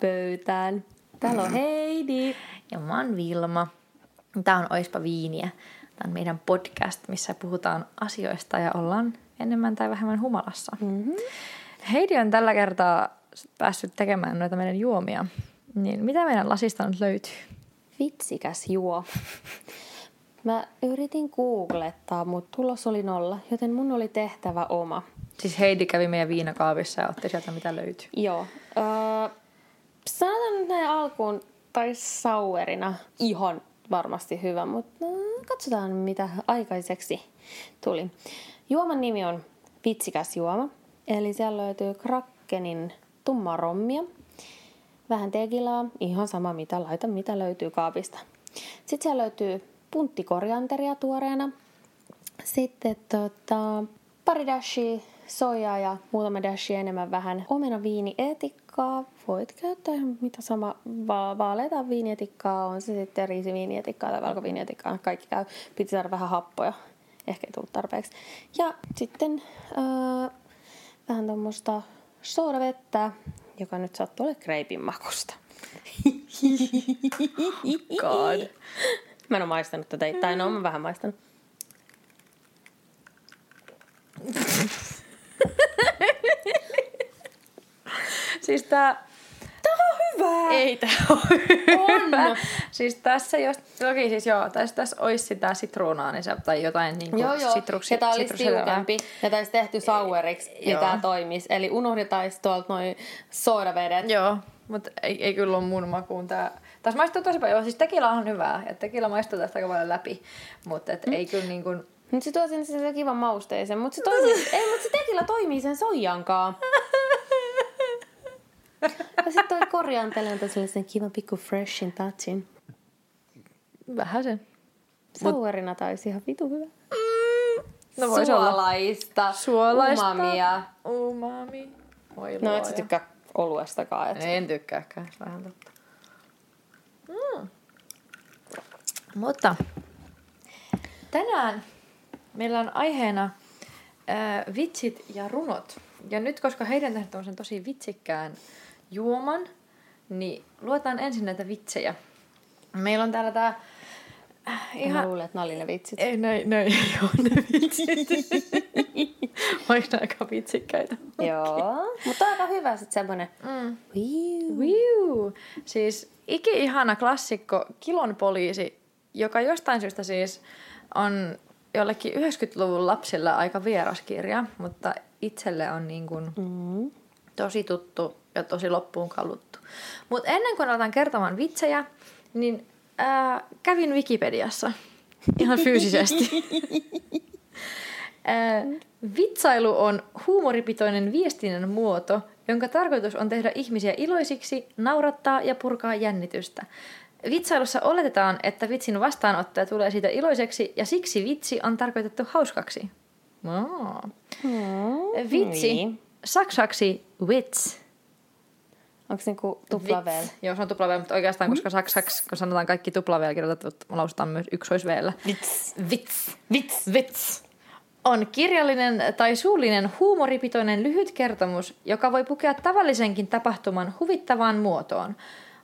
Pöytään. Täällä on Heidi. Ja mä oon Vilma. Tää on Oispa viiniä. Tämä on meidän podcast, missä puhutaan asioista ja ollaan enemmän tai vähemmän humalassa. Mm-hmm. Heidi on tällä kertaa päässyt tekemään noita meidän juomia. Niin mitä meidän lasista nyt löytyy? Vitsikäs juo. Mä yritin googlettaa, mutta tulos oli nolla, joten mun oli tehtävä oma. Siis Heidi kävi meidän viinakaavissa ja otti sieltä mitä löytyy. Joo. Öö, sanotaan nyt näin alkuun, tai sauerina ihan varmasti hyvä, mutta no, katsotaan mitä aikaiseksi tuli. Juoman nimi on Vitsikäs juoma, eli siellä löytyy Krakkenin tumma rommia, vähän tekilaa, ihan sama mitä laita, mitä löytyy kaapista. Sitten siellä löytyy punttikorianteria tuoreena, sitten tota, pari dashia soijaa ja muutama dashi enemmän vähän omena viinietikkaa. Voit käyttää mitä sama va- vaaleita viinietikkaa, on se sitten riisiviinietikkaa tai valkoviinietikkaa, kaikki käy. Piti saada vähän happoja, ehkä ei tullut tarpeeksi. Ja sitten öö, vähän tuommoista soodavettä, joka nyt sattuu olemaan kreipin makusta. God. Mä en ole maistanut tätä, tai no mä vähän maistanut. Siis tää... Tää on hyvää! Ei tää ole On. hyvä. Siis tässä jos... Toki siis joo, tässä, tässä olisi sitä sitruunaa niin se, tai jotain niin kuin Joo, joo. sitruksi, ja tää olisi tiukempi. Ja tää olisi tehty saueriksi, niin tää toimisi. Eli unohdettaisiin tuolta noin soodavedet. Joo, mutta ei, ei kyllä ole mun makuun tää. Tässä maistuu tosi paljon. Siis tekila on hyvää. Ja tekila maistuu tästä aika paljon läpi. Mutta et ei kyllä niin kuin... Mutta se tuo sinne sen kivan mausteisen. Mutta se, toimii, ei, mut se tekila toimii sen soijankaan. Ja sitten toi korianteli antaa sellaisen kivan pikku freshin touchin. Vähän sen. Sauerina taisi ihan vitu hyvä. No vois olla. Suolaista, Suolaista. umamia. Umami. Oi No et sä tykkää oluestakaan. Et. En tykkääkään, vähän totta. Mm. Mutta tänään meillä on aiheena ää, vitsit ja runot. Ja nyt, koska heidän tehnyt tämmöisen tosi vitsikkään juoman, niin luetaan ensin näitä vitsejä. Meillä on täällä tää äh, Ihan... Mä luulen, että nämä oli ne vitsit. Ei, ne, ne ei ole ne vitsit. Vaikka ne aika vitsikkäitä. Joo. Mutta aika hyvä sitten semmonen. Mm. Viu. Siis iki-ihana klassikko Kilon poliisi, joka jostain syystä siis on jollekin 90-luvun lapsilla aika vieras kirja, mutta itselle on niin kuin Mm. tosi tuttu ja tosi loppuun kaluttu. Mutta ennen kuin aletaan kertomaan vitsejä, niin ää, kävin Wikipediassa ihan fyysisesti. ää, vitsailu on huumoripitoinen viestinnän muoto, jonka tarkoitus on tehdä ihmisiä iloisiksi, naurattaa ja purkaa jännitystä. Vitsailussa oletetaan, että vitsin vastaanottaja tulee siitä iloiseksi ja siksi vitsi on tarkoitettu hauskaksi. Oh. Mm. Vitsi, Niin. saksaksi wits. Onko se niinku tuplavel? Vits. Joo, se on tuplavel, mutta oikeastaan, koska saksaksi, kun sanotaan kaikki tuplavel kirjoitetut, lausutaan myös yksoisveellä. Vits. Vits. Vits. Vits. On kirjallinen tai suullinen huumoripitoinen lyhyt kertomus, joka voi pukea tavallisenkin tapahtuman huvittavaan muotoon.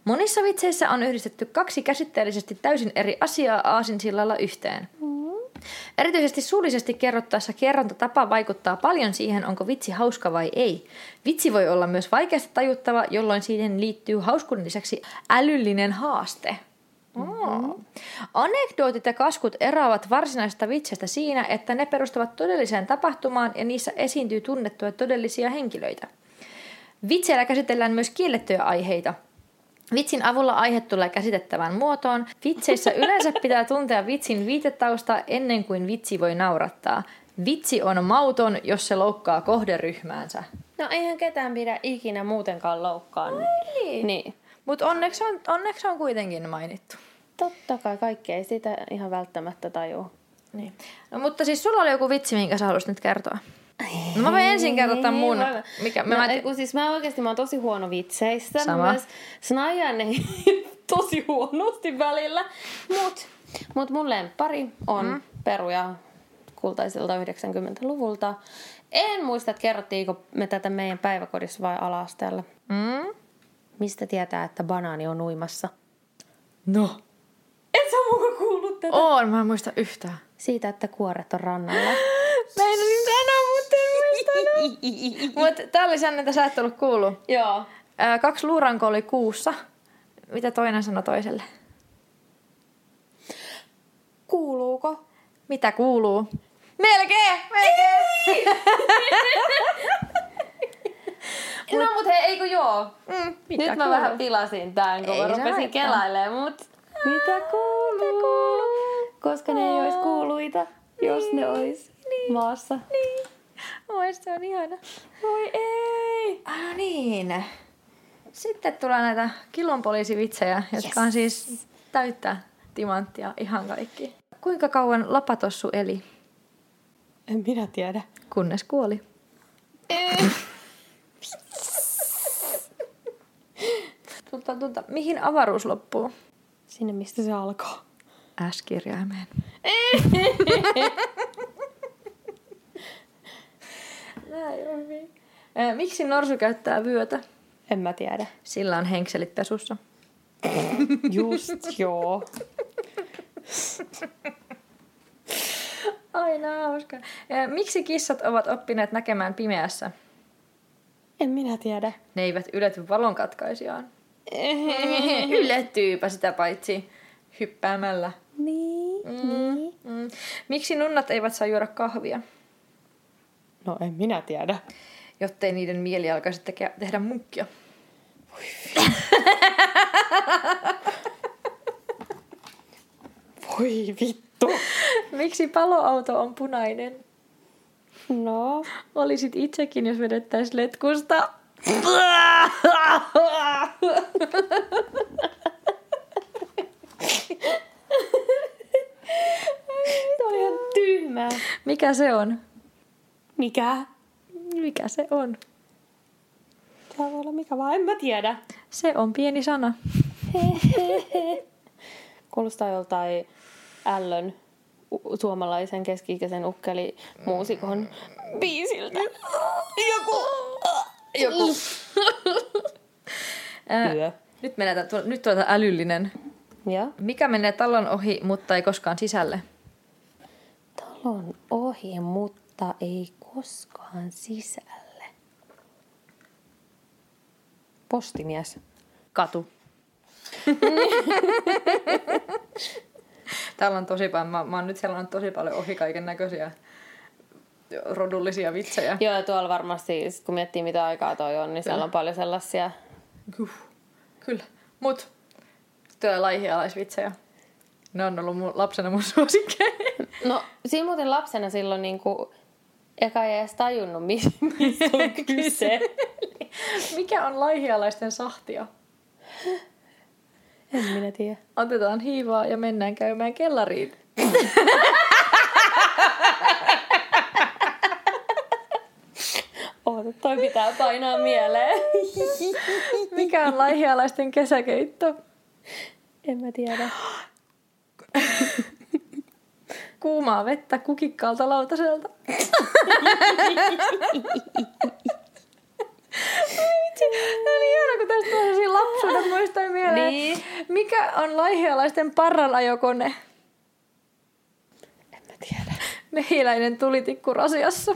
Monissa vitseissä on yhdistetty kaksi käsitteellisesti täysin eri asiaa aasinsillalla yhteen. Erityisesti suullisesti kerrottaessa kerrontatapa vaikuttaa paljon siihen, onko vitsi hauska vai ei. Vitsi voi olla myös vaikeasti tajuttava, jolloin siihen liittyy hauskuuden lisäksi älyllinen haaste. Mm. Anekdootit ja kaskut eroavat varsinaisesta vitsestä siinä, että ne perustuvat todelliseen tapahtumaan ja niissä esiintyy tunnettuja todellisia henkilöitä. Vitseillä käsitellään myös kiellettyjä aiheita. Vitsin avulla aihe tulee käsitettävään muotoon. Vitseissä yleensä pitää tuntea vitsin viitetausta ennen kuin vitsi voi naurattaa. Vitsi on mauton, jos se loukkaa kohderyhmäänsä. No eihän ketään pidä ikinä muutenkaan loukkaan. Niin. Niin. Mutta onneksi on, onneksi on kuitenkin mainittu. Totta kai kaikki ei sitä ihan välttämättä tajua. Niin. No, mutta siis sulla oli joku vitsi, minkä sä haluaisit nyt kertoa. No mä voin ensin kertoa tämän mun. Mikä, no, mä, kun siis mä oikeasti mä oon tosi huono vitseistä. Sama. Mä snajan ne tosi huonosti välillä. Mut, mut mun lemppari on mm. peruja kultaisilta 90-luvulta. En muista, että kerrottiinko me tätä meidän päiväkodissa vai ala-asteella. mm? Mistä tietää, että banaani on uimassa? No. Et sä muka kuullut tätä? Oon, mä en muista yhtään. Siitä, että kuoret on rannalla. Mä en sanoa, mutta en muistanut. Mut tää oli sen, että sä et ollut kuullut. Joo. Ää, kaksi luuranko oli kuussa. Mitä toinen sanoi toiselle? Kuuluuko? Mitä kuuluu? Melkein! Melkein! No mut hei, eikö joo? Mm, mitä Nyt mä kuuluu? vähän pilasin tän, kun Ei mä rupesin kelailemaan, mut mitä kuuluu? Koska ne ei ois kuuluita, jos ne ois maassa. Niin. Oi, se on ihana. Voi ei! Ah, no niin. Sitten tulee näitä kilonpoliisivitsejä, jotka on siis täyttä timanttia ihan kaikki. Kuinka kauan lapatossu eli, En minä tiedä. kunnes kuoli? Tunta, tunta. Mihin avaruus loppuu? Sinne mistä se alkoi. S-kirjaimeen. On niin. Ö, Miksi norsu käyttää vyötä? En mä tiedä. Sillä on henkselit pesussa. Just joo. Aina hauska. Ö, Miksi kissat ovat oppineet näkemään pimeässä? En minä tiedä. Ne eivät ylety valonkatkaisijaan. Yllättyypä sitä paitsi hyppäämällä. Niin, niin. Mm. Miksi nunnat eivät saa juoda kahvia? No en minä tiedä. Jottei niiden mieli alkaisi teke- tehdä munkkia. Voi vittu. Miksi paloauto on punainen? No, Olisit itsekin, jos vedettäis letkusta. toi on ihan tyhmää. Mikä se on? Mikä? Mikä se on? Tää voi olla mikä vaan, en mä tiedä. Se on pieni sana. Kuulostaa joltain ällön u- suomalaisen keski-ikäisen ukkeli muusikon biisiltä. Joku. Joku. Nyt, menee, tu- nyt tuota älyllinen. Ja Mikä menee talon ohi, mutta ei koskaan sisälle? talon ohi, mutta ei koskaan sisälle. Postimies. Katu. Täällä on tosi paljon, mä, mä oon nyt sellainen tosi paljon ohi kaiken näköisiä rodullisia vitsejä. Joo, ja tuolla varmasti, kun miettii mitä aikaa toi on, niin siellä on paljon sellaisia. Kyllä. Mut tulee laihialaisvitsejä. Ne on ollut mun, lapsena mun suosikkeja. No, siinä muuten lapsena silloin niinku, eka ei edes tajunnut, mis- mistä on kyse. Mikä on laihialaisten sahtia? En minä tiedä. Otetaan hiivaa ja mennään käymään kellariin. Oota, toi pitää painaa mieleen. Mikä on laihialaisten kesäkeitto? en mä tiedä. Kuumaa vettä kukikkaalta lautaselta. No niin ihana, kun tästä tulee sellaisia lapsuuden muistoja mieleen. Niin. Mikä on laihialaisten parranajokone? En mä tiedä. Mehiläinen tulitikku rasiassa.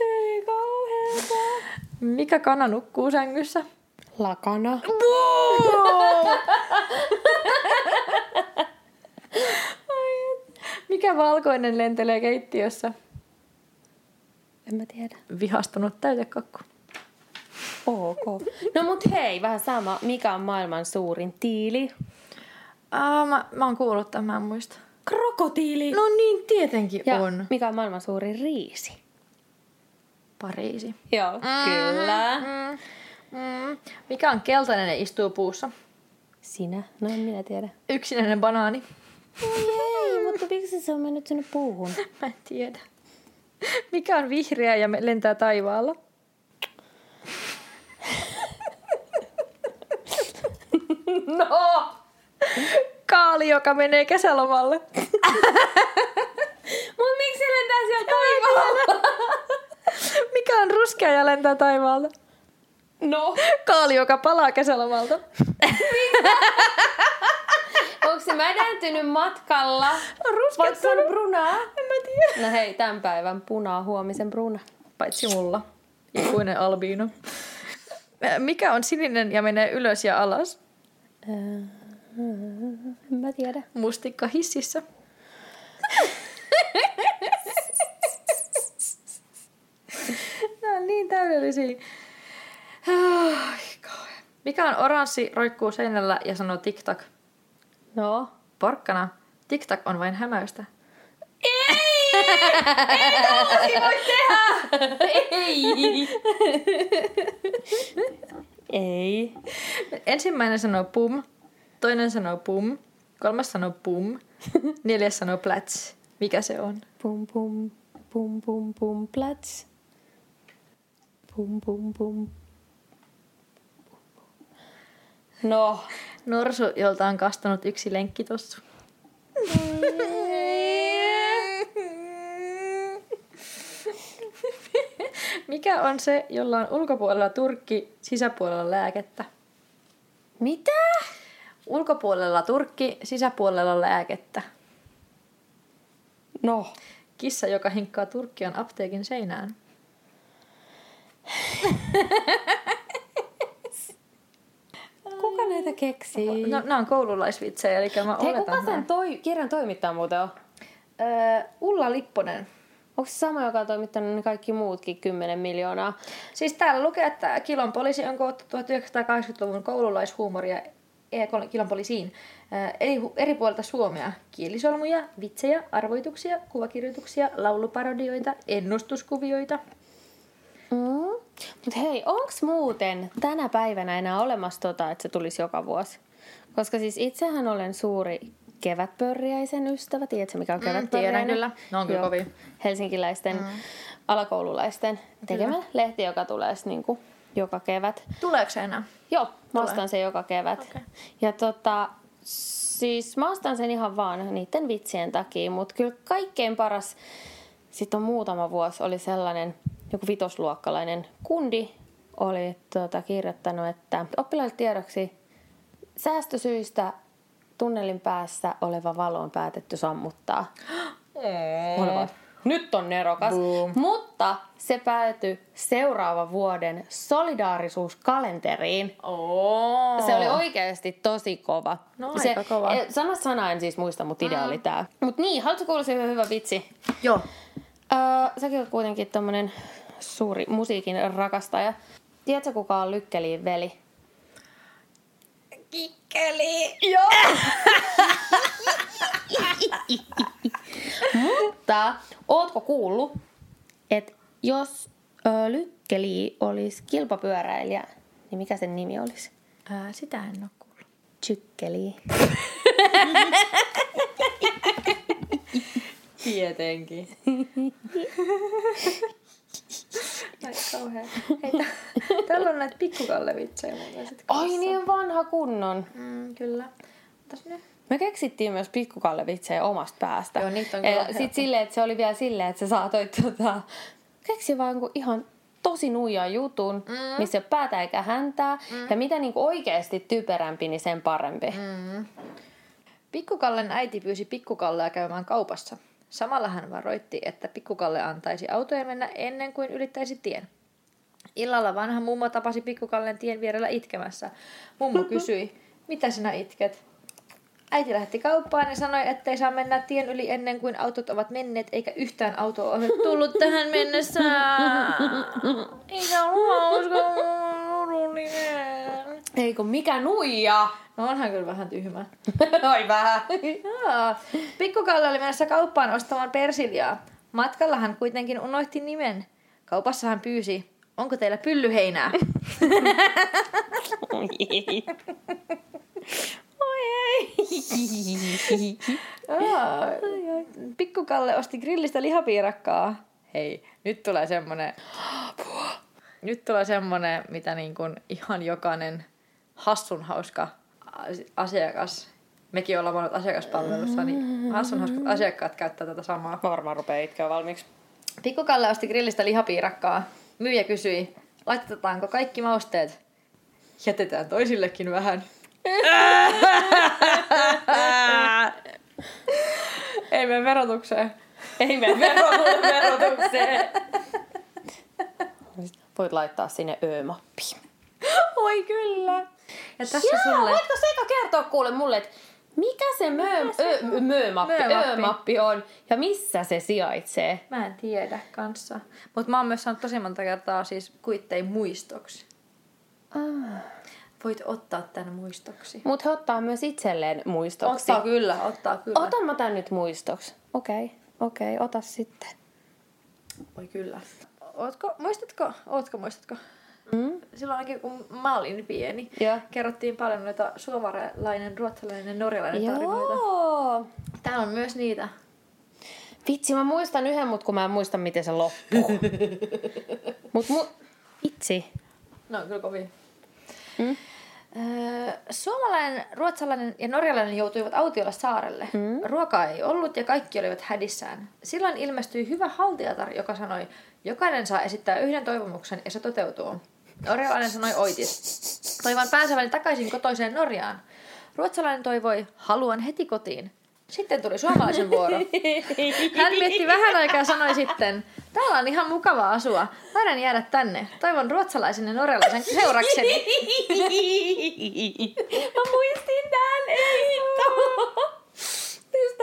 Ei kauheeta. Mikä kana nukkuu sängyssä? Lakana. Mikä valkoinen lentelee keittiössä? En mä tiedä. Vihastunut täytekakku. Ok. No mut hei, vähän sama. Mikä on maailman suurin tiili? Aa, mä, mä oon kuullut tämän, mä en muista. Krokotiili. No niin, tietenkin ja on. mikä on maailman suurin riisi? Pariisi. Joo, kyllä. Mm, mm. Mikä on keltainen ja istuu puussa? Sinä? No en minä tiedä. Yksinäinen banaani. Ei, mutta miksi se on mennyt sinne puuhun? Mä en tiedä. Mikä on vihreä ja lentää taivaalla? No! Kaali, joka menee kesälomalle. Mut miksi se lentää sieltä taivaalla? Mikä on ruskea ja lentää taivaalta? No. Kaali, joka palaa kesälomalta. Onko se mädäntynyt matkalla? Ruskea Vai se on brunaa? En mä tiedä. No hei, tämän päivän punaa, huomisen bruna. Paitsi mulla. Ikuinen albiino. Mikä on sininen ja menee ylös ja alas? En mä tiedä. Mustikka hississä. Nämä on niin täydellisiä. Mikä on oranssi, roikkuu seinällä ja sanoo tiktak? No. Porkkana. Tiktak on vain hämäystä. Ei. Ei. Ensimmäinen sanoo pum, toinen sanoo pum, kolmas sanoo pum, neljäs sanoo plats. Mikä se on? Pum pum pum pum pum plats. Pum pum pum. No. Norsu, jolta on kastanut yksi lenkkitossu. Mikä on se, jolla on ulkopuolella turkki, sisäpuolella lääkettä? Mitä? Ulkopuolella turkki, sisäpuolella lääkettä. No. Kissa, joka hinkkaa turkkiaan apteekin seinään. Näitä keksii? No, nämä on koululaisvitsejä, eli mä Hei, oletan kuka sen toi, kirjan toimittaja muuten on? Öö, Ulla Lipponen. Onko se sama, joka on toimittanut ne kaikki muutkin 10 miljoonaa? Siis täällä lukee, että Kilon poliisi on koottu 1980-luvun koululaishuumoria e- Kilon poliisiin hu- eri puolilta Suomea. Kielisolmuja, vitsejä, arvoituksia, kuvakirjoituksia, lauluparodioita, ennustuskuvioita. Mm. Mutta hei, onks muuten tänä päivänä enää olemassa tota, että se tulisi joka vuosi? Koska siis itsehän olen suuri kevätpörriäisen ystävä. Tiedätkö, mikä on Mm, kevätpörriäinen? tiedän kyllä. Ne on kyllä Joo. kovia. Helsinkiläisten mm. alakoululaisten tekemä lehti, joka tulee sit niinku joka kevät. Tuleeko se enää? Joo, mä ostan sen joka kevät. Okei. Ja tota, siis mä ostan sen ihan vaan niiden vitsien takia, mutta kyllä kaikkein paras, sitten on muutama vuosi, oli sellainen joku vitosluokkalainen kundi, oli tota, kirjoittanut, että oppilaille tiedoksi säästösyistä tunnelin päässä oleva valo on päätetty sammuttaa. Vaan, Nyt on nerokas. Boom. Mutta se päätyi seuraavan vuoden solidaarisuuskalenteriin. Oh. Se oli oikeasti tosi kova. No, se, aika kova. eh, Sana sana en siis muista, mutta idea oli tää. Mut niin, haluatko kuulla se hyvä vitsi? Joo. Öö, säkin oot kuitenkin tommonen suuri musiikin rakastaja. Tiedätkö kuka on Lykkeliin veli? Kikkeli. Joo! Mutta ootko kuullut, että jos ö, Lykkeli olisi kilpapyöräilijä, niin mikä sen nimi olisi? Ää, sitä en ole kuullut. Chykkeli. Tietenkin. Ai kauhea. Hei, tä- täällä on näitä pikkukallevitsejä muuten sit Ai niin vanha kunnon. Mm, kyllä. Otas ne. Me keksittiin myös pikkukallevitsejä omasta päästä. Joo, niitä on kyllä Ja helppo. sit silleen, että se oli vielä silleen, että sä saatoit tota, keksiä vaan jonkun ihan tosi nuijaa jutun, mm. missä ei ole päätä eikä häntää. Mm. Ja mitä niinku oikeasti typerämpi, niin sen parempi. Mm. Pikkukallen äiti pyysi Pikkukallea käymään kaupassa. Samalla hän varoitti, että Pikkukalle antaisi autojen mennä ennen kuin ylittäisi tien. Illalla vanha mummo tapasi Pikkukallen tien vierellä itkemässä. Mummo kysyi, mitä sinä itket? Äiti lähetti kauppaan ja sanoi, ettei saa mennä tien yli ennen kuin autot ovat menneet, eikä yhtään autoa ole tullut tähän mennessä. Ei se ole hauska, surullinen. Eikö mikä nuija? No onhan kyllä vähän tyhmä. Oi vähän. Pikkukalle oli menossa kauppaan ostamaan persiljaa. Matkalla hän kuitenkin unohti nimen. Kaupassa hän pyysi, onko teillä pyllyheinää? Oi ei. Oi ei. Pikkukalle osti grillistä lihapiirakkaa. Hei, nyt tulee semmonen... Nyt tulee semmonen, mitä niin kuin ihan jokainen hassun hauska asiakas, mekin ollaan ollut asiakaspalvelussa, niin hassun hauskat asiakkaat käyttää tätä samaa. Varmaan rupeaa itkeä valmiiksi. Pikkukalle osti grillistä lihapiirakkaa. Myyjä kysyi, laitetaanko kaikki mausteet? Jätetään toisillekin vähän. Ei mene verotukseen. Ei mene vero- verotukseen. Voit laittaa sinne ö-mappi. Oi kyllä. Ja tässä Jaa, sulle... voitko se eka kertoa kuule mulle, että mikä se mö, ö, möömappi, Möömappi. ö-mappi on ja missä se sijaitsee? Mä en tiedä kanssa. Mutta mä oon myös saanut tosi monta kertaa siis kuittein muistoksi. Ah. Voit ottaa tän muistoksi. Mut he ottaa myös itselleen muistoksi. Ottaa kyllä, ottaa kyllä. Otan mä tän nyt muistoksi. Okei, okay, okei, okay, ota sitten. Voi kyllä. Ootko, muistatko, ootko muistatko? Mm? Silloin ainakin kun mä olin pieni, Joo. kerrottiin paljon noita suomalainen, ruotsalainen ja norjalainen tarinoita. Joo. Täällä on myös niitä. Vitsi, mä muistan yhden, mut kun mä en muista, miten se loppuu. mut mu... Vitsi. No, kyllä kovin. Mm? Öö, suomalainen, ruotsalainen ja norjalainen joutuivat autiolla saarelle. Mm. Ruokaa ei ollut ja kaikki olivat hädissään. Silloin ilmestyi hyvä haltijatar, joka sanoi, jokainen saa esittää yhden toivomuksen ja se toteutuu. Norjalainen sanoi oitis. Toivon pääseväni takaisin kotoiseen Norjaan. Ruotsalainen toivoi, haluan heti kotiin. Sitten tuli suomalaisen vuoro. Hän mietti vähän aikaa ja sanoi sitten, täällä on ihan mukava asua. Taidan jäädä tänne. Toivon ruotsalaisen ja norjalaisen seurakseni. mä muistin tän, ei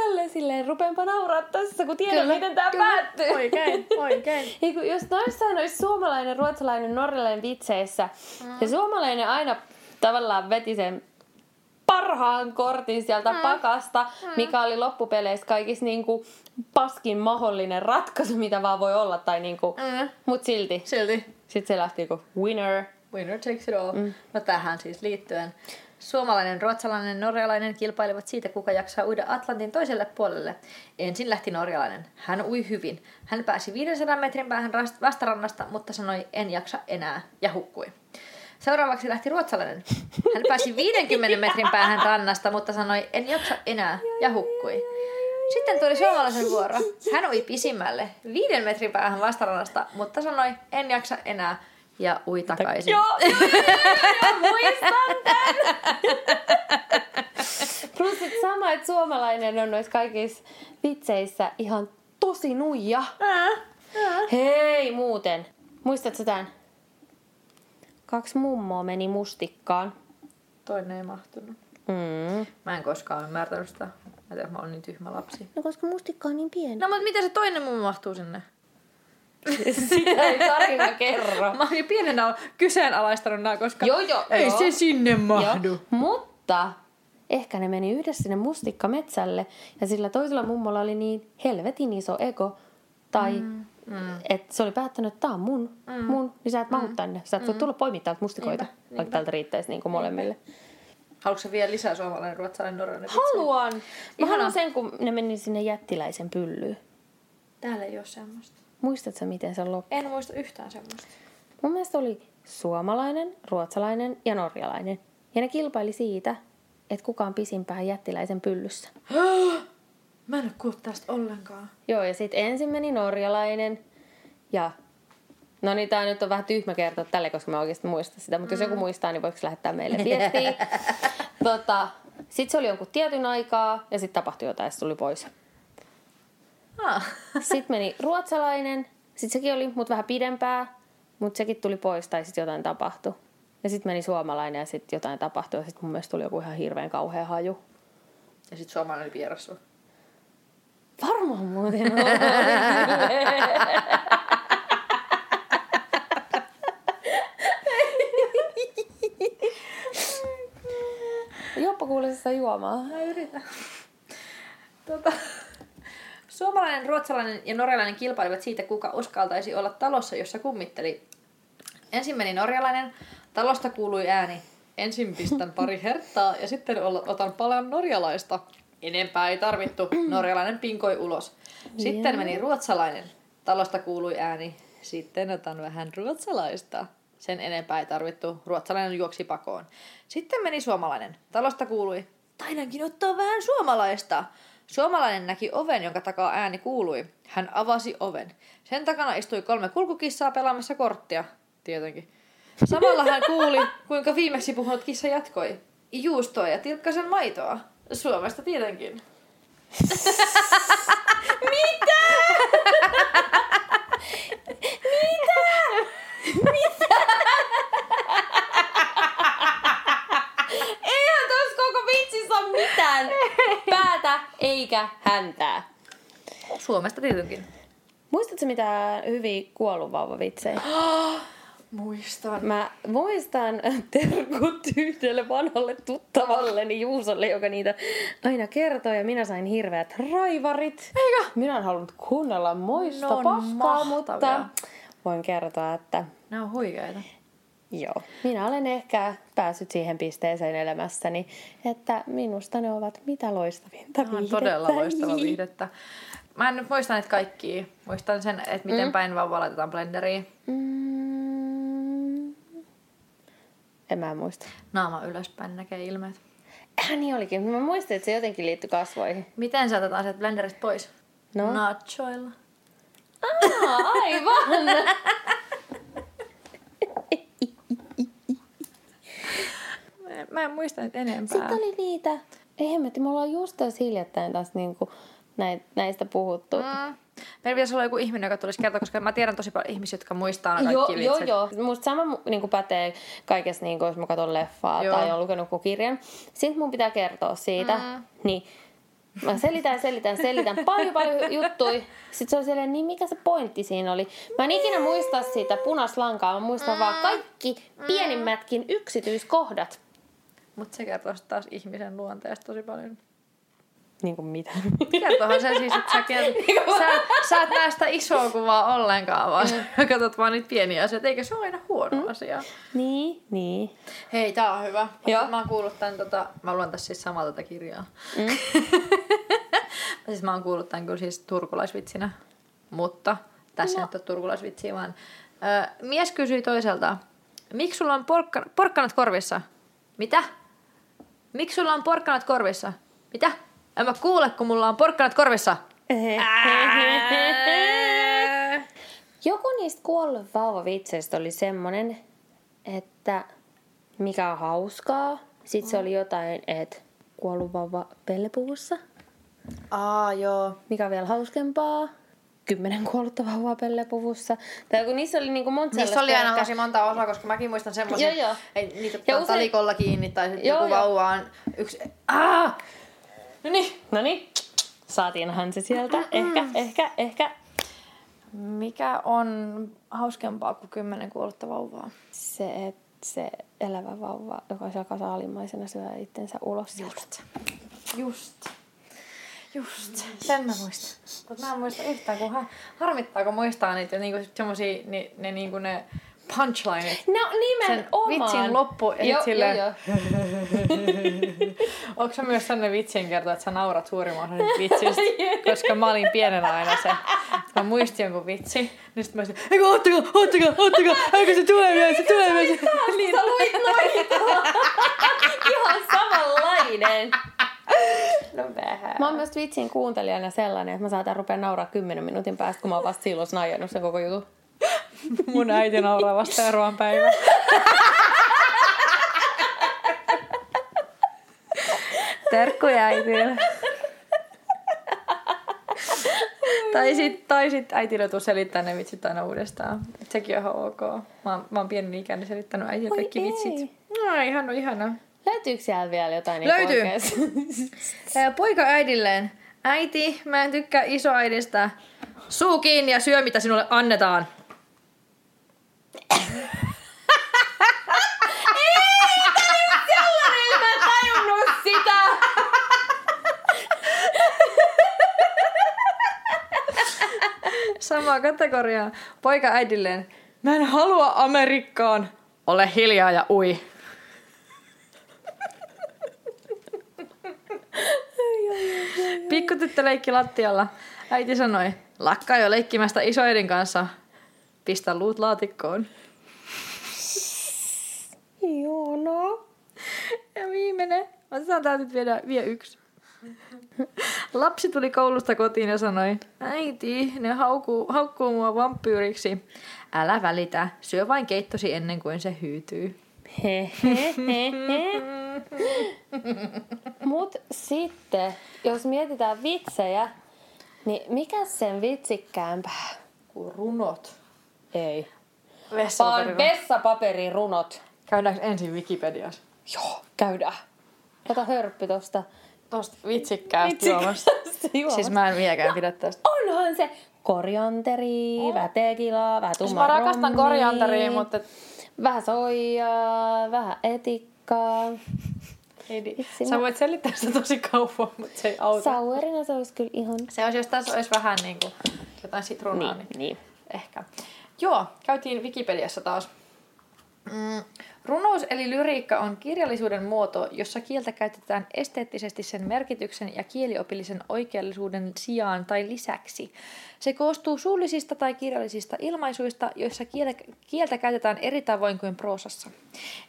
tälleen silleen, rupeenpa nauraa tässä, kun tiedän, Kyllä, miten kyllä. päättyy. Oikein, oikein. Ei, kun jos noissain olisi suomalainen, ruotsalainen, norjalainen vitseissä, mm. ja suomalainen aina tavallaan veti sen parhaan kortin sieltä mm. pakasta, mm. mikä oli loppupeleissä kaikissa niinku paskin mahdollinen ratkaisu, mitä vaan voi olla, tai niinku, Mm. mut silti. Silti. Sitten se lähti niinku winner. Winner takes it all. Mm. No tähän siis liittyen. Suomalainen, ruotsalainen ja norjalainen kilpailivat siitä, kuka jaksaa uida Atlantin toiselle puolelle. Ensin lähti norjalainen. Hän ui hyvin. Hän pääsi 500 metrin päähän vastarannasta, mutta sanoi en jaksa enää ja hukkui. Seuraavaksi lähti ruotsalainen. Hän pääsi 50 metrin päähän rannasta, mutta sanoi en jaksa enää ja hukkui. Sitten tuli suomalaisen vuoro. Hän ui pisimmälle, viiden metrin päähän vastarannasta, mutta sanoi en jaksa enää ja ui takaisin. Joo, muistan tän. Plus sit sama, että suomalainen on noissa kaikissa vitseissä ihan tosi nuija. Hei muuten, muistatko tän? Kaksi mummoa meni mustikkaan. Toinen ei mahtunut. Mm. Mä en koskaan ymmärtänyt sitä. Mä en tiedä, mä oon niin tyhmä lapsi. No koska mustikka on niin pieni. No mutta miten se toinen mummo mahtuu sinne? Sitä ei tarina kerro. Mä oon jo pienenä kyseenalaistanut nää, koska Joo, joo, ei joo. se sinne mahdu. Joo. Mutta ehkä ne meni yhdessä sinne mustikkametsälle ja sillä toisella mummolla oli niin helvetin iso ego. Tai mm, mm. että se oli päättänyt, että tää on mun, mm. mun, niin sä et mahu tänne. Sä et voi tulla poimia täältä mustikoita, Niinpä, vaikka täältä riittäisi niin kuin molemmille. Haluatko sä vielä lisää suomalainen, ruotsalainen, norjalainen? Haluan! Mä haluan sen, kun ne meni sinne jättiläisen pyllyyn. Täällä ei oo semmoista. Muistatko miten se loppui? En muista yhtään semmoista. Mun mielestä oli suomalainen, ruotsalainen ja norjalainen. Ja ne kilpaili siitä, että kuka on pisimpään jättiläisen pyllyssä. Mä en oo kuullut tästä ollenkaan. Joo, ja sitten ensin meni norjalainen. Ja no niin, tää nyt on vähän tyhmä kertoa tälle, koska mä oikeasti muista sitä. Mutta jos joku muistaa, niin voiko lähettää meille viestiä. tota, sitten se oli jonkun tietyn aikaa, ja sitten tapahtui jotain, ja se tuli pois. Ah. Sitten meni ruotsalainen. Sitten sekin oli, mutta vähän pidempää. Mutta sekin tuli pois, tai sitten jotain tapahtui. Ja sitten meni suomalainen, ja sitten jotain tapahtui. Ja sitten mun mielestä tuli joku ihan hirveän kauhea haju. Ja sit suomalainen vieras on. Varmaan muuten on. Joppa kuulostaa juomaa. Mä yritän. Tota, suomalainen, ruotsalainen ja norjalainen kilpailivat siitä, kuka uskaltaisi olla talossa, jossa kummitteli. Ensin meni norjalainen. Talosta kuului ääni. Ensin pistän pari herttaa ja sitten otan paljon norjalaista. Enempää ei tarvittu. Norjalainen pinkoi ulos. Sitten meni ruotsalainen. Talosta kuului ääni. Sitten otan vähän ruotsalaista. Sen enempää ei tarvittu. Ruotsalainen juoksi pakoon. Sitten meni suomalainen. Talosta kuului. Taidankin ottaa vähän suomalaista. Suomalainen näki oven, jonka takaa ääni kuului. Hän avasi oven. Sen takana istui kolme kulkukissaa pelaamassa korttia. Tietenkin. Samalla hän kuuli, kuinka viimeksi puhunut kissa jatkoi. Juustoa ja tilkkasen maitoa. Suomesta tietenkin. Eihän ole mitään päätä eikä häntää. Suomesta tietenkin. Muistatko mitä hyviä kuolluvauvavitsejä? Muistan. Mä muistan terkut yhdelle vanhalle tuttavalleni Juusolle, joka niitä aina kertoo ja minä sain hirveät raivarit. Eikö? Minä en halunnut kuunnella moista Ne on paskaa, mahtavia. mutta voin kertoa, että Nämä on huikeita. Joo, minä olen ehkä päässyt siihen pisteeseen elämässäni, että minusta ne ovat mitä loistavinta Tämä on viihdettä. todella loistava viihdettä. Mä en nyt muista näitä kaikkia. Muistan sen, että miten mm. päin vauva laitetaan blenderiin. Mm. En mä muista. Naama ylöspäin näkee ilmeet. Äh, niin olikin. Mä muistin, että se jotenkin liittyi kasvoihin. Miten se otetaan sieltä blenderistä pois? No. Nachoilla. Aa, aivan! Mä en, muista nyt enempää. Sitten oli niitä. Ei hemmetti, me ollaan just tässä hiljattain taas niinku näit, näistä puhuttu. Mm. Meillä pitäisi olla joku ihminen, joka tulisi kertoa, koska mä tiedän tosi paljon ihmisiä, jotka muistaa Joo, kaikki joo, vitsit. joo. Musta sama niin pätee kaikessa, niin jos mä katson leffaa Joo. tai olen lukenut kirjan. Sitten mun pitää kertoa siitä. Mm. Niin mä selitän, selitän, selitän paljon paljon juttui. Sitten se on silleen, niin mikä se pointti siinä oli? Mä en ikinä muista sitä punaslankaa, mä muistan mm. vaan kaikki pienimmätkin yksityiskohdat. Mutta se kertoo taas ihmisen luonteesta tosi paljon. Niin kuin mitä? Kertoohan se siis, että sä, kert- sä, sä et näe sitä isoa kuvaa ollenkaan, vaan sä katsot vaan niitä pieniä asioita, eikä se ole aina huono mm. asia. niin, niin. Hei, tää on hyvä. Joo. Mä oon kuullut tän, tota, mä luen tässä siis samaa tätä kirjaa. Mm. siis mä oon kuullut tän kyllä siis turkulaisvitsinä, mutta tässä no. nyt on turkulaisvitsiä, vaan ö, mies kysyi toiselta, miksi sulla on porkka, porkkanat korvissa? Mitä? Miksi sulla on porkkanat korvissa? Mitä? En mä kuule, kun mulla on porkkanat korvissa. Joku niistä kuollut vauvavitseistä oli semmonen, että mikä on hauskaa. Sitten se oli jotain, että kuollut vauva pellepuvussa. Aa, joo. Mikä on vielä hauskempaa. Kymmenen kuollutta vauvaa pellepuvussa. Tai kun niissä oli niinku monta Niissä oli aina tosi monta osaa, koska mäkin muistan semmoisen, Joo, joo. ei niitä Ja usein- talikolla kiinni tai sitten joku vauva on yksi... Aa! No niin. No niin, saatiinhan se sieltä. Ehkä, ehkä, ehkä. Mikä on hauskempaa kuin kymmenen kuollutta vauvaa? Se, että se elävä vauva, joka siellä kasaalimaisena syö itsensä ulos sieltä. Just. Just. Just. Sen mä muistan. Mutta mä en muista yhtään, kun ha- harmittaa, kun muistaa niitä niinku semmosia, ni, ne niinku ne punchlineit. No Sen nimenomaan. vitsin loppu ja Joo, silleen, joo, joo. Onko se myös sellainen vitsin kertoa, että sä naurat suurimman osan vitsistä? Koska mä olin pienenä aina se. Mä muistin jonkun vitsi, niin sit mä olisin, eikö ottakaa, ottakaa, ottakaa, eikö se tulee vielä, se tulee vielä. Niin. Sä luit noita. Ihan samanlainen. No vähän. Mä oon myös vitsin kuuntelijana sellainen, että mä saatan rupea nauraa 10 minuutin päästä, kun mä oon vasta silloin snajannut sen koko jutun. Mun äiti nauraa vasta seuraavan päivän. Terkkuja äitille. tai sit, tai sit äitille tuu selittää ne vitsit aina uudestaan. Et sekin on ihan ok. Mä, oon- mä oon pieni ikäinen selittänyt äitille kaikki ei. vitsit. No ihana, ihana. Löytyykö siellä vielä jotain niin Löytyy. Poika äidilleen. Äiti, mä en tykkää isoäidistä. Suu kiinni ja syö, mitä sinulle annetaan. Samaa kategoriaa. Poika äidilleen. Mä en halua Amerikkaan. Ole hiljaa ja ui. Pikkutyttö leikki lattialla. Äiti sanoi, lakkaa jo leikkimästä isoidin kanssa. Pistä luut laatikkoon. No. Ja viimeinen. Otetaan tää nyt vielä, vielä yksi. Lapsi tuli koulusta kotiin ja sanoi, äiti, ne haukkuu, haukkuu mua vampyyriksi. Älä välitä, syö vain keittosi ennen kuin se hyytyy. Mut sitten, jos mietitään vitsejä, niin mikä sen vitsikkäämpää? Kuin runot. Ei. Vaan vessapaperirunot. Käydäänkö ensin Wikipediassa? Joo, käydään. Ota hörppy tosta. Tosta vitsikkäästä juomasta. juomasta. Siis mä en vieläkään pidä tästä. Onhan se korianteri, vähän tekilaa, vähän Siis tummaa mä rakastan korianteria, mutta Vähän soijaa, vähän etikkaa. Ei, Vitsi, sä voit selittää sitä tosi kauan, mutta se ei auta. Sauerina se olisi kyllä ihan... Se olisi, jos tässä olisi vähän niin kuin jotain sitruunaa, niin, Niin, niin. ehkä. Joo, käytiin Wikipediassa taas. Mm, runous eli lyriikka on kirjallisuuden muoto, jossa kieltä käytetään esteettisesti sen merkityksen ja kieliopillisen oikeellisuuden sijaan tai lisäksi. Se koostuu suullisista tai kirjallisista ilmaisuista, joissa kieltä, käytetään eri tavoin kuin proosassa.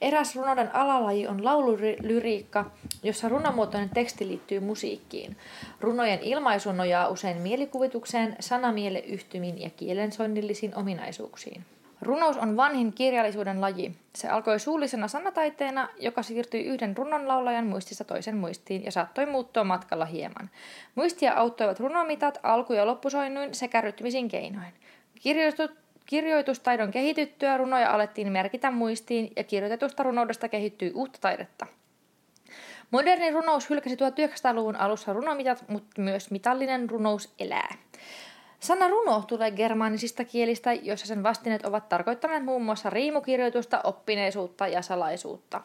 Eräs runouden alalaji on laululyriikka, jossa runomuotoinen teksti liittyy musiikkiin. Runojen ilmaisu nojaa usein mielikuvitukseen, sanamieleyhtymiin ja kielensoinnillisiin ominaisuuksiin. Runous on vanhin kirjallisuuden laji. Se alkoi suullisena sanataiteena, joka siirtyi yhden runonlaulajan muistista toisen muistiin ja saattoi muuttua matkalla hieman. Muistia auttoivat runomitat, alku- ja loppusoinnuin sekä rytmisin keinoin. Kirjoitu- kirjoitustaidon kehityttyä runoja alettiin merkitä muistiin ja kirjoitetusta runoudesta kehittyi uutta taidetta. Moderni runous hylkäsi 1900-luvun alussa runomitat, mutta myös mitallinen runous elää. Sana runo tulee germaanisista kielistä, joissa sen vastineet ovat tarkoittaneet muun muassa riimukirjoitusta, oppineisuutta ja salaisuutta.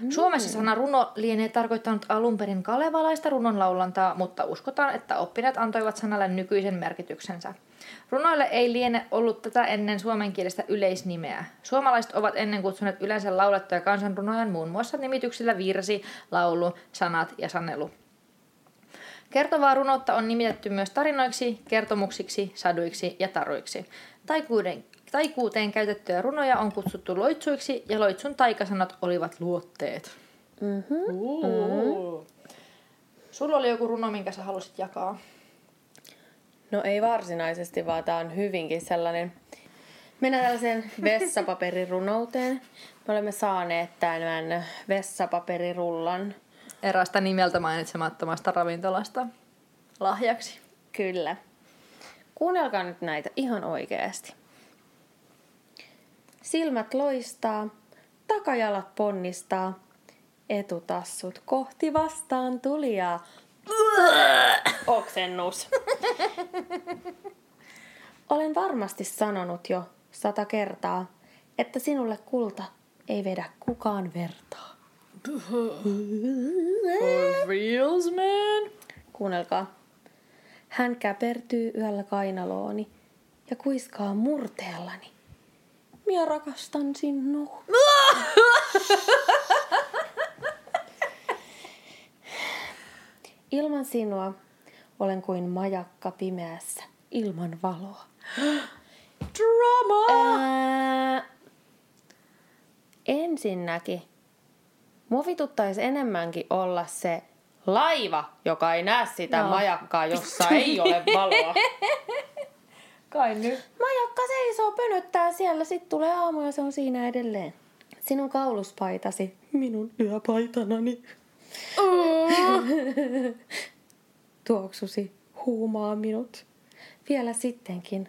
Mm. Suomessa sana runo lienee tarkoittanut alun perin kalevalaista runonlaulantaa, mutta uskotaan, että oppineet antoivat sanalle nykyisen merkityksensä. Runoille ei liene ollut tätä ennen suomenkielistä yleisnimeä. Suomalaiset ovat ennen kutsuneet yleensä laulettuja kansanrunoja muun muassa nimityksillä virsi, laulu, sanat ja sanelu. Kertovaa runoutta on nimitetty myös tarinoiksi, kertomuksiksi, saduiksi ja taruiksi. Taikuuden, taikuuteen käytettyjä runoja on kutsuttu loitsuiksi ja loitsun taikasanat olivat luotteet. Mm-hmm. Uh. Sulla oli joku runo, minkä sä halusit jakaa. No ei varsinaisesti, vaan tää on hyvinkin sellainen... Mennään tällaiseen vessapaperirunouteen. Me olemme saaneet tämän vessapaperirullan. Erästä nimeltä mainitsemattomasta ravintolasta lahjaksi. Kyllä. Kuunnelkaa nyt näitä ihan oikeasti. Silmät loistaa, takajalat ponnistaa, etutassut kohti vastaan tulijaa. Oksennus. Olen varmasti sanonut jo sata kertaa, että sinulle kulta ei vedä kukaan vertaa. For reals, man? Kuunnelkaa. Hän käpertyy yöllä kainalooni ja kuiskaa murteellani. Minä rakastan sinua. Ilman sinua olen kuin majakka pimeässä ilman valoa. Drama! Ää, ensinnäkin, mua vituttaisi enemmänkin olla se laiva, joka ei näe sitä No. majakkaa, jossa ei ole valoa. Kai nyt. Majakka seisoo, pönöttää siellä, sitten tulee aamu ja se on siinä edelleen. Sinun kauluspaitasi, minun yöpaitanani. Tuoksusi huumaa minut. Vielä sittenkin,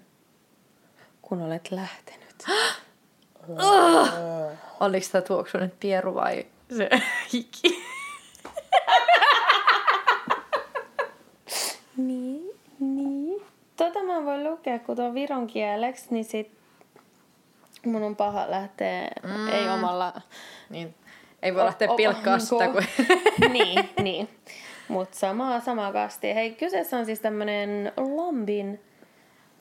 kun olet lähtenyt. Oliko tämä tuoksu nyt pieru vai se hiki? Niin, niin. Tota mä voin lukea, kun tuon viron kieleksi, niin sit mun on paha lähteä, mm. ei omalla... Niin. Ei voi lähteä o- o- pilkkaa niinku- sitä, kun... niin, niin. Mutta samaa, samaa kastia. Hei, kyseessä on siis tämmönen Lombin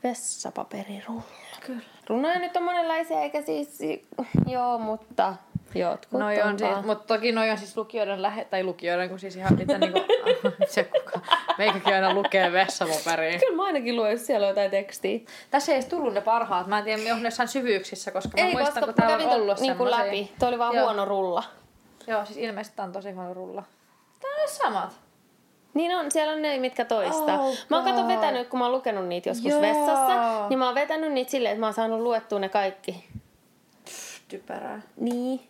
vessapaperirulla. Kyllä. Runoja nyt on monenlaisia, eikä siis... Joo, mutta jotkut Noi on siis, vaan- mutta toki noi on siis lukijoiden lähe, tai lukijoiden, kun siis ihan niitä niinku, se kuka, meikäkin aina lukee vessapaperia. Kyllä mä ainakin luen, jos siellä on jotain tekstiä. Tässä ei edes tullut ne parhaat, mä en tiedä, onko ne jossain syvyyksissä, koska mä Ei, muistan, koska kun täällä mä on ollut niinku läpi. Tuo oli vaan Joo. huono rulla. Joo, siis ilmeisesti tää on tosi huono rulla. Tää on samat. Niin on, siellä on ne, mitkä toistaa. Oh, mä oon kato vetänyt, kun mä oon lukenut niitä joskus Joo. vessassa, niin mä oon vetänyt niitä silleen, että mä oon saanut luettua ne kaikki. Typerää. Niin.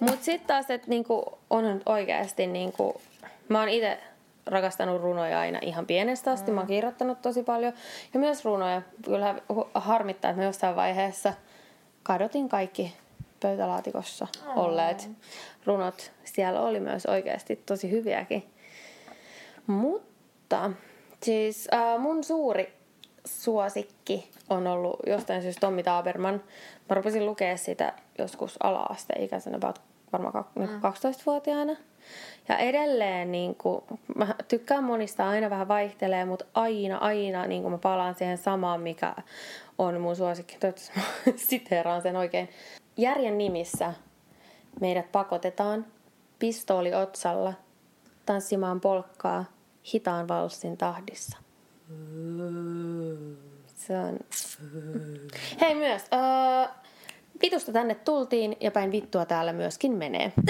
Mut sitten taas, että niinku, on nyt oikeasti niinku, mä oon itse rakastanut runoja aina ihan pienestä asti. Mä oon kirjoittanut tosi paljon. Ja myös runoja. Kyllä harmittaa, että mä jossain vaiheessa kadotin kaikki pöytälaatikossa olleet runot. Siellä oli myös oikeasti tosi hyviäkin. Mutta siis äh, mun suuri suosikki on ollut jostain syystä Tommi Taberman. Mä rupesin lukea sitä joskus ala-asteikäisenä, about varmaan niin 12-vuotiaana. Ja edelleen niin kuin, mä tykkään monista, aina vähän vaihtelee, mutta aina, aina niin kuin mä palaan siihen samaan, mikä on mun suosikki. Toivottavasti mä siteeraan sen oikein. Järjen nimissä meidät pakotetaan pistooli otsalla tanssimaan polkkaa hitaan valssin tahdissa. Se on... Hei myös, öö, vitusta tänne tultiin ja päin vittua täällä myöskin menee.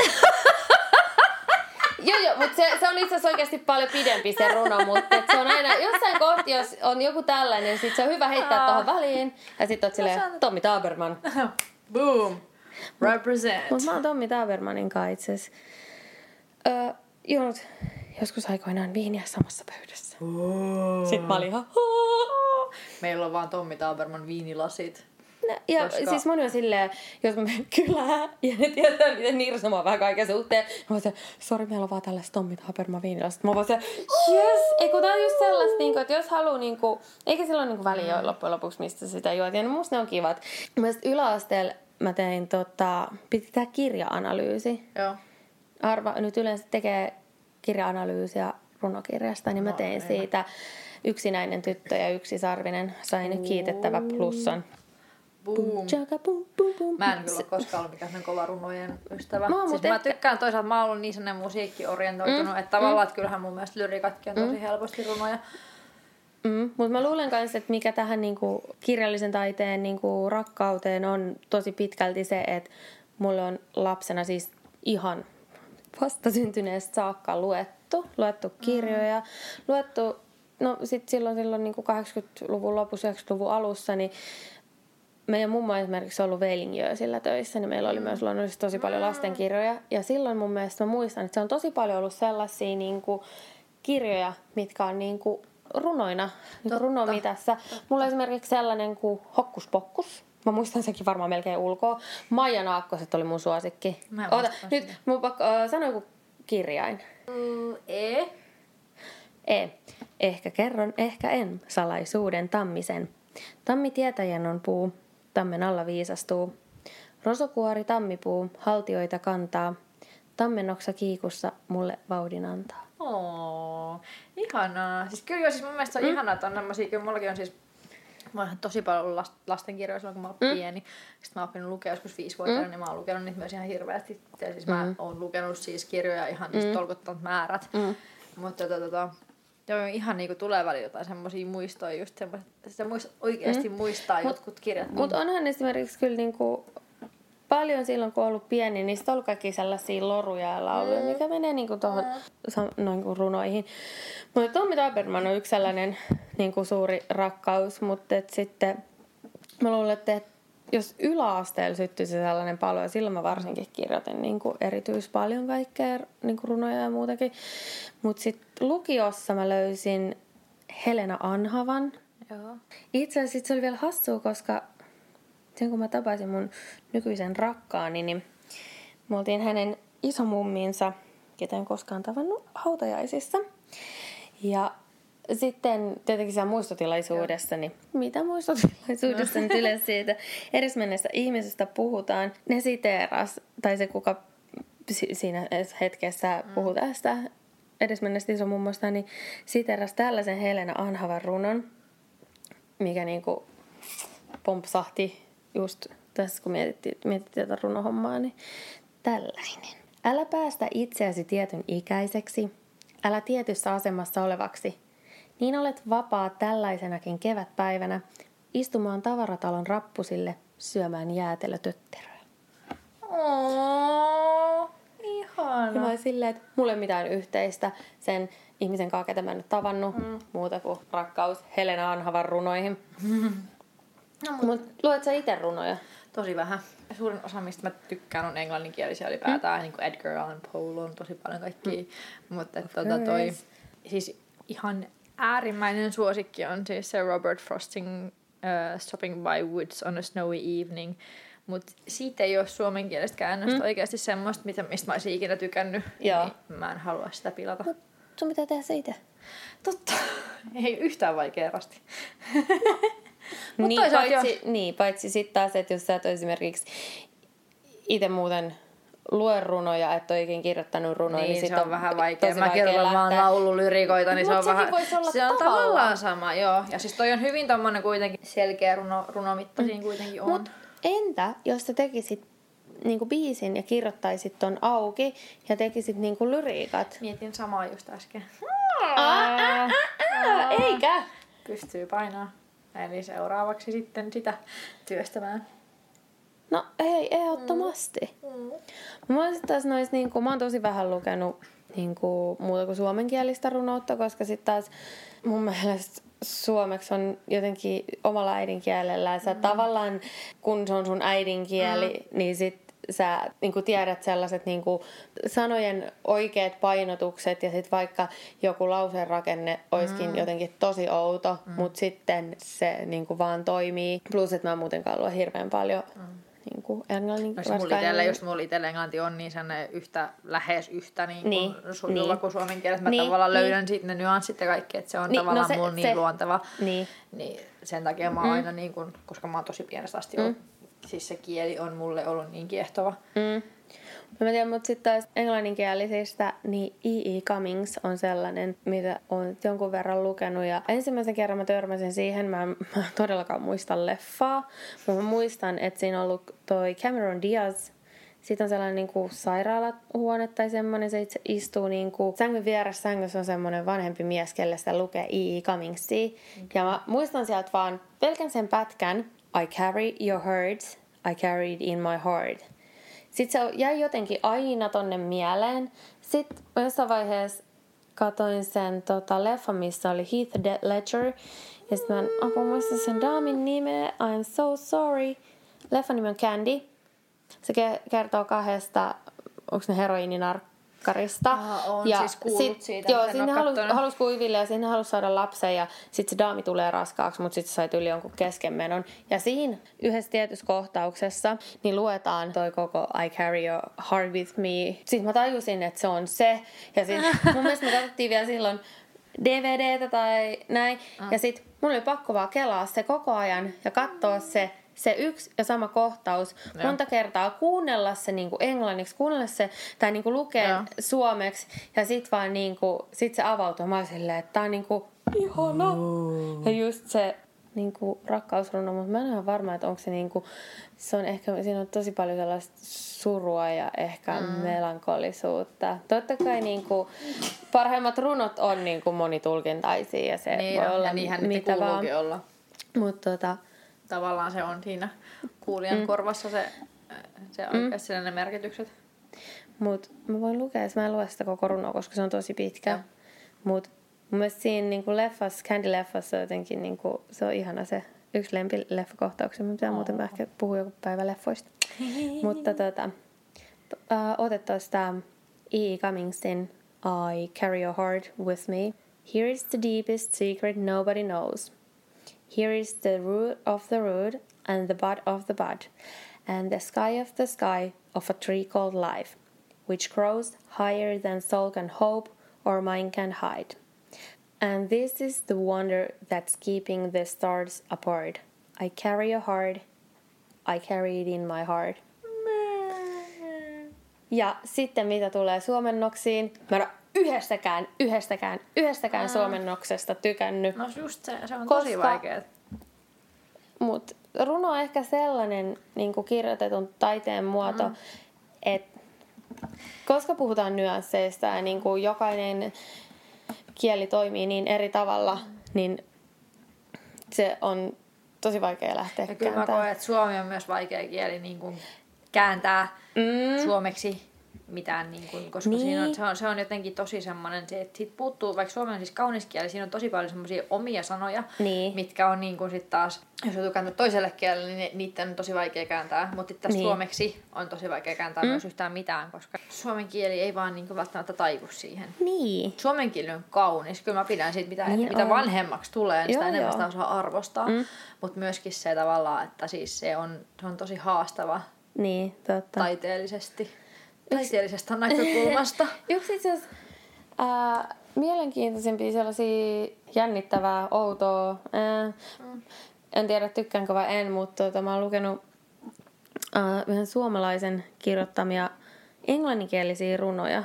Joo, joo, mutta se, se on itse asiassa oikeasti paljon pidempi se runo, mutta se on aina jossain kohti, jos on joku tällainen, sit se on hyvä heittää tuohon väliin. Ja sit oot silleen, Tommi Taberman. Boom. Represent. Mutta mä oon Tommi Tabermanin kanssa itse öö, juonut joskus aikoinaan viiniä samassa pöydässä. Sitten mä olin ihan... Meillä on vaan Tommi Taberman viinilasit. No, Ja Koska- siis moni on silleen, jos mä kylään ja ne tietää, miten nirsomaa vähän kaiken suhteen. Mä voin sanoa, sori, meillä on vaan tällaista Tommi Haberma viinilasta. Mä voin sanoa, yes! Ei kun tää on just sellaista, niin kuin, että jos haluaa, niin kuin, eikä silloin niin väliä ole loppujen lopuksi, mistä sitä juot. Ja no, musta ne on kivat. Mielestäni yläasteella mä tein, tota, piti tehdä kirja-analyysi. Joo. Arva nyt yleensä tekee kirja-analyysiä runokirjasta, niin mä No, tein ei. siitä yksinäinen tyttö ja yksi sarvinen. Sain kiitettävä plussan. Boom. Mä en kyllä ole koskaan ollut mikään semmoinen kova runojen ystävä. Mä siis mä tykkään toisaalta, mä oon ollut niin sellainen musiikkiorientoitunut, mm. että tavallaan, että kyllähän mun mielestä lyrikatkin on tosi helposti runoja. Mm, mutta mä luulen myös, että mikä tähän niinku kirjallisen taiteen niinku rakkauteen on tosi pitkälti se, että mulle on lapsena siis ihan vastasyntyneestä saakka luettu, luettu kirjoja, luettu, no sit silloin, silloin niinku 80-luvun lopussa, 90-luvun alussa, niin meidän mummo esimerkiksi on ollut Veilingjöösillä töissä, niin meillä oli myös luonnollisesti tosi paljon lastenkirjoja. Ja silloin mun mielestä mä muistan, että se on tosi paljon ollut sellaisia niin kuin, kirjoja, mitkä on niin kuin, runoina, niin runomitassa. Mulla on esimerkiksi sellainen kuin Hokkus Pokkus. Mä muistan sekin varmaan melkein ulkoa. Maija Naakkoset oli mun suosikki. Mä Oota, nyt mun pakko äh, sanoa joku kirjain. Mm, e. E. Ehkä kerron, ehkä en. Salaisuuden tammisen. Tammi tietäjän on puu. Tammen alla viisastuu. Rosokuori tammipuu. Haltioita kantaa. Tammenoksa kiikussa mulle vauhdin antaa. Oo, ihanaa. Siis kyllä joo, siis mun mielestä on mm. ihanaa, että on tämmöisiä, kyllä mullakin on siis Mä oon tosi paljon ollut last- lastenkirjoja silloin, kun mä oon mm. pieni. Sitten mä oon oppinut lukea joskus viisivuotiaana, mm. niin mä oon lukenut niitä myös ihan hirveästi. Ja siis mä Mm. oon lukenut siis kirjoja ihan siis tolkuttomat määrät. Mm. Mutta tota, tota, joo, ihan niinku tulee välillä jotain semmosia muistoja, just semmoista, sitä muist, oikeasti mm. muistaa Mut- jotkut kirjat. Mutta onhan esimerkiksi kyllä niinku paljon silloin, kun on ollut pieni, niin sitten on ollut kaikki sellaisia loruja ja lauluja, mm. mikä menee niinku tuohon mm. noin kuin runoihin. Mutta Tommi Taberman on yksi sellainen niinku suuri rakkaus, mutta et sitten mä luulen, että et jos yläasteella syttyisi sellainen palo, ja silloin mä varsinkin kirjoitin niin kuin erityis paljon kaikkea niin kuin runoja ja muutakin. Mutta sitten lukiossa mä löysin Helena Anhavan, Joo. itse asiassa se oli vielä hassua, koska sen kun mä tapasin mun nykyisen rakkaani, niin me oltiin hänen isomumminsa, ketä en koskaan tavannut, hautajaisissa. Ja sitten tietenkin siellä muistotilaisuudessa, niin mitä muistotilaisuudessa? Nyt yleensä siitä. Edesmenneestä ihmisestä puhutaan, ne siteeras, tai se kuka si- siinä hetkessä puhuu tästä edesmenneestä isomummosta, niin siteeras tällaisen Helena Anhavan runon, mikä niinku pompsahti just tässä, kun mietittiin, mietittiin tätä runohommaa, niin tällainen. Älä päästä itseäsi tietyn ikäiseksi, älä tietyssä asemassa olevaksi. Niin olet vapaa tällaisenakin kevätpäivänä istumaan tavaratalon rappusille syömään jäätelötötteröä. Ja mä ihana. olin silleen, että mulla ei mitään yhteistä sen ihmisen kanssa, ketä mä en tavannut, mm. muuta kuin rakkaus Helena Anhavan runoihin. No, mutta Mut, luet sä itse runoja? Tosi vähän. Suurin osa, mistä mä tykkään, on englanninkielisiä ylipäätään. Mm. Niin kuin Edgar Allan Poe on tosi paljon kaikkia. Mm. Mutta tota, toi, siis ihan äärimmäinen suosikki on siis se Robert Frosting uh, Stopping by Woods on a Snowy Evening. Mutta siitä ei ole suomenkielistä käännöstä mm. oikeasti semmoista, mitä, mistä mä olisin ikinä tykännyt. Joo. Niin mä en halua sitä pilata. Mut sun pitää tehdä se itse. Totta. Ei yhtään vaikea rasti. niin, paitsi, niin, paitsi sitten taas, että jos sä et esimerkiksi itse muuten lue runoja, et ole ikinä kirjoittanut runoja, niin, niin se on, on vähän vaikea. Mä kirjoitan vaan laululyrikoita, niin Mut se on vähän... olla se on tavallaan sama, joo. Ja siis toi on hyvin tommonen kuitenkin selkeä runo, runomitta mm. kuitenkin on. Mut entä jos sä tekisit niinku biisin ja kirjoittaisit ton auki ja tekisit niinku lyriikat? Mietin samaa just äsken. Eikä? Pystyy painaa. Eli seuraavaksi sitten sitä työstämään. No ei, ehdottomasti. Mm. Mä, taas nois, niin kuin, mä oon tosi vähän lukenut niin kuin, muuta kuin suomenkielistä runoutta, koska sitten taas mun mielestä suomeksi on jotenkin omalla äidinkielellä. Sä mm. tavallaan, kun se on sun äidinkieli, mm. niin sit sä niin kuin tiedät sellaiset niin kuin sanojen oikeat painotukset ja sitten vaikka joku lauseen rakenne olisikin mm. jotenkin tosi outo, mm. mutta sitten se niin kuin vaan toimii. Plus, että mä muutenkaan luen hirveän paljon mm niin kuin englannin. No se mulla just mulla itsellä englanti on niin sen yhtä, lähes yhtä niin kuin niin, sujuva niin. kuin suomen kielessä. Mä niin, tavallaan niin. löydän sitten ne nyanssit ja kaikki, että se on niin, no tavallaan no se, mulla niin se, luonteva. Niin. niin. sen takia mä oon mm. aina niin kuin, koska mä oon tosi pienestä asti mm. ollut, siis se kieli on mulle ollut niin kiehtova. Mm. Mä tiedän, mutta sitten taas englanninkielisistä, niin E.E. Cummings on sellainen, mitä on jonkun verran lukenut. Ja ensimmäisen kerran mä törmäsin siihen, mä en, mä todellakaan muista leffaa, mutta mä muistan, että siinä on ollut toi Cameron Diaz, sitten on sellainen niin kuin sairaalahuone tai semmoinen, se itse istuu niin kuin, sängyn vieressä sängyssä on semmoinen vanhempi mies, kelle sitä lukee E.E. Cummingsia. Okay. Ja mä muistan sieltä vaan pelkän sen pätkän, I carry your hurts, I carried in my heart. Sitten se jäi jotenkin aina tonne mieleen. Sitten jossain vaiheessa katoin sen tota, leffa, missä oli Heath Ledger. Ja sitten mä en apua muista sen daamin nimeä. I'm so sorry. Leffan nimi on Candy. Se kertoo kahdesta, onko ne heroininarkkoja makkarista. Ah, on ja siis sit, siitä. Joo, sinne halus, halus kuiville ja sinne halusi saada lapsen ja sitten se daami tulee raskaaksi, mutta sitten sai yli jonkun keskenmenon. Ja siinä yhdessä tietyssä kohtauksessa niin luetaan toi koko I carry your heart with me. Sitten mä tajusin, että se on se. Ja sit, mun mielestä me katsottiin vielä silloin DVDtä tai näin. Ah. Ja sitten mun oli pakko vaan kelaa se koko ajan ja katsoa se se yksi ja sama kohtaus ja. monta kertaa, kuunnella se niin kuin englanniksi, kuunnella se tai niin kuin lukea ja. suomeksi ja sitten vaan niin kuin, sit se avautuu. Mä silleen, että tää on niin kuin ihana. Oh. Ja just se niin kuin rakkausruno, mutta mä en ole varma, että onko se niin kuin, se on ehkä, siinä on tosi paljon sellaista surua ja ehkä mm. melankolisuutta. Totta kai niin kuin, parhaimmat runot on niin kuin monitulkintaisia ja se niin voi on, olla ja mitä vaan. olla. Mutta tota, tavallaan se on siinä kuulijan mm. korvassa se, se mm. oikeasti ne merkitykset. Mut mä voin lukea, mä en lue sitä koko runoa, koska se on tosi pitkä. Ja. Mut mun mielestä siinä niinku leffassa, Candy-leffassa jotenkin niinku, se on ihana se yksi lempileffakohtauksia. Mä pitää oh. muuten ehkä puhua joku päivä leffoista. Mutta tota, uh, otettaisiin tää E. Cummingsin I carry your heart with me. Here is the deepest secret nobody knows. Here is the root of the root, and the bud of the bud, and the sky of the sky of a tree called life, which grows higher than soul can hope or mind can hide. And this is the wonder that's keeping the stars apart. I carry a heart, I carry it in my heart. Ja sitten mitä tulee suomennoksiin, mä yhdestäkään, yhdestäkään, yhdestäkään suomennoksesta tykännyt. No just se, se on koska, tosi vaikea. Mutta runo on ehkä sellainen niin kuin kirjoitetun taiteen muoto, mm. että koska puhutaan nyansseista ja niin kuin jokainen kieli toimii niin eri tavalla, niin se on tosi vaikea lähteä ja kyllä mä koen, että suomi on myös vaikea kieli niin kuin kääntää mm. suomeksi mitään, niin kuin, koska Niin. siinä on, se, on, se on jotenkin tosi semmoinen, se, että siitä puuttuu, vaikka suomi on siis kaunis kieli, siinä on tosi paljon semmoisia omia sanoja, Niin. mitkä on niin kuin sit taas, jos joutuu kääntää toiselle kielelle, niin niitä on tosi vaikea kääntää, mutta tästä Niin. niin. suomeksi on tosi vaikea kääntää mm. myös yhtään mitään, koska suomen kieli ei vaan niin kuin välttämättä taivu siihen. Niin. Suomen kieli on kaunis. Kyllä mä pidän siitä, mitä, Niin niin mitä vanhemmaksi tulee, niin sitä Joo, enemmän joo. sitä osaa arvostaa. Mm. Mutta myöskin se tavallaan, että siis se on, se on tosi haastava Niin, totta. taiteellisesti. Taiteellisesta näkökulmasta. Yksi itse asiassa ää, mielenkiintoisimpia sellaisia jännittävää, outoa, ää, en tiedä tykkäänkö vai en, mutta tota, mä oon lukenut yhden suomalaisen kirjoittamia englanninkielisiä runoja,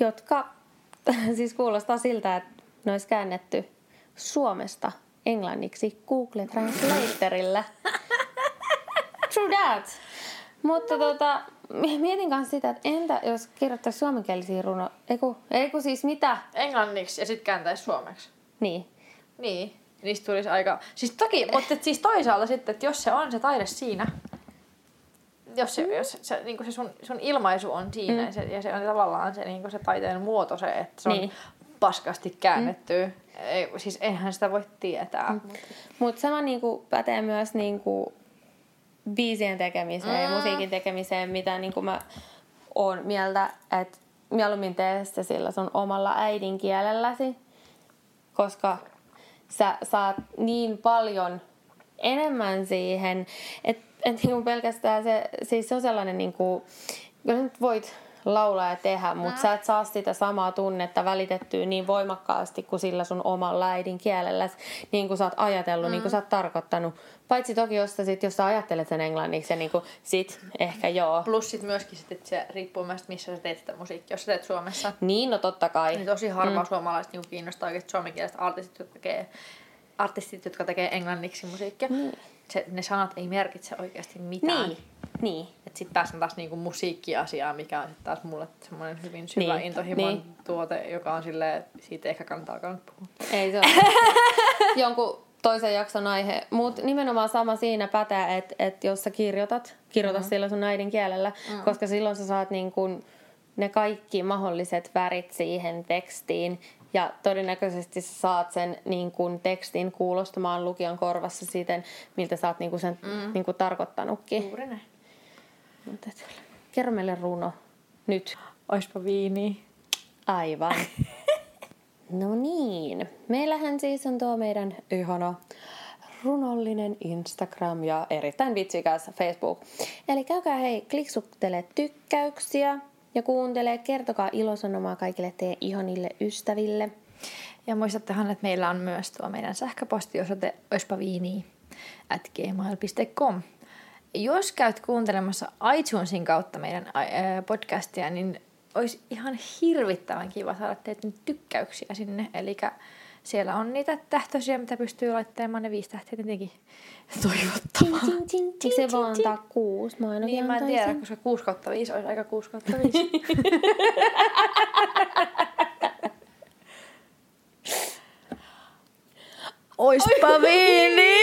jotka siis kuulostaa siltä, että ne olisi käännetty Suomesta englanniksi Google Translatorilla. True that. Mutta tota, mi- mietin kanssa sitä, että entä jos kirjoittaisi suomenkielisiä runo... Eiku, eiku siis mitä? Englanniksi ja sitten kääntäisi suomeksi. Niin. Niin. Niistä tulisi aika... Siis toki, mutta siis toisaalta sitten, että jos se on se taide siinä, jos se, jos se, niin se sun, sun ilmaisu on siinä mm. ja, se, ja se on tavallaan se, niin se taiteen muoto se, että se on Niin. niin. paskasti käännetty. Mm. Ei, siis eihän sitä voi tietää. Mm. Mutta sama niinku pätee myös niinku biisien tekemiseen ja musiikin tekemiseen, mitä niinku mä oon mieltä, että mieluummin tee se sillä sun omalla äidinkielelläsi, koska sä saat niin paljon enemmän siihen, että et niinku pelkästään se, siis se on sellainen niinku, kyllä sä nyt voit laulaa ja tehdä, mutta sä et saa sitä samaa tunnetta välitettyä niin voimakkaasti kuin sillä sun omalla äidinkielellä, niin kuin sä oot ajatellut, mm. niin kuin sä oot tarkoittanut. Paitsi toki, jos sä, sit, jos sä ajattelet sen englanniksi, ja niin kuin, sit ehkä joo. Plus sit myöskin sit, että se riippuu myös, missä sä teet sitä musiikkia. Jos sä teet Suomessa, Niin, no totta kai. niin tosi harva mm. suomalaiset niin kiinnostaa oikeasti suomenkieliset artistit, jotka tekee, artistit, jotka tekee englanniksi musiikkia. Niin. Se, ne sanat ei merkitse oikeasti mitään. Niin, niin. Et sit taas on taas niinku musiikkiasiaa, mikä on sit taas mulle semmoinen hyvin syvä Niin, intohimon niin. tuote, joka on silleen, siitä ehkä kannattaa alkaa nyt puhua. Ei se ole. Jonkun toisen jakson aihe. Mutta nimenomaan sama siinä pätee, että et jos sä kirjoitat, kirjoita mm-hmm. sillä sun äidinkielellä, mm-hmm. koska silloin sä saat niin kun ne kaikki mahdolliset värit siihen tekstiin. Ja todennäköisesti sä saat sen niin kun tekstin kuulostamaan lukijan korvassa siten, miltä sä oot niin kun sen mm. niin kun tarkoittanutkin. Juuri näin. Mut et, kerro meille runo nyt. Oispa viini. Aivan. No niin. Meillähän siis on tuo meidän ihana runollinen Instagram ja erittäin vitsikäs Facebook. Eli käykää hei, kliksuttele tykkäyksiä ja kuuntele, kertokaa ilosanomaa kaikille teidän ihanille ystäville. Ja muistattehan, että meillä on myös tuo meidän sähköpostiosoite oispaviini at gmail.com. Jos käyt kuuntelemassa iTunesin kautta meidän podcastia, niin olisi ihan hirvittävän kiva saada teitä nyt tykkäyksiä sinne. Eli siellä on niitä tähtöisiä, mitä pystyy laittamaan ne viisi tähteä tietenkin toivottavaa. Ting, ting, ting, se vaan antaa kuusi? Mä ainakin Niin, mä en tiedä, koska 6 kautta 5 olisi aika 6 kautta 5. Oispa viini!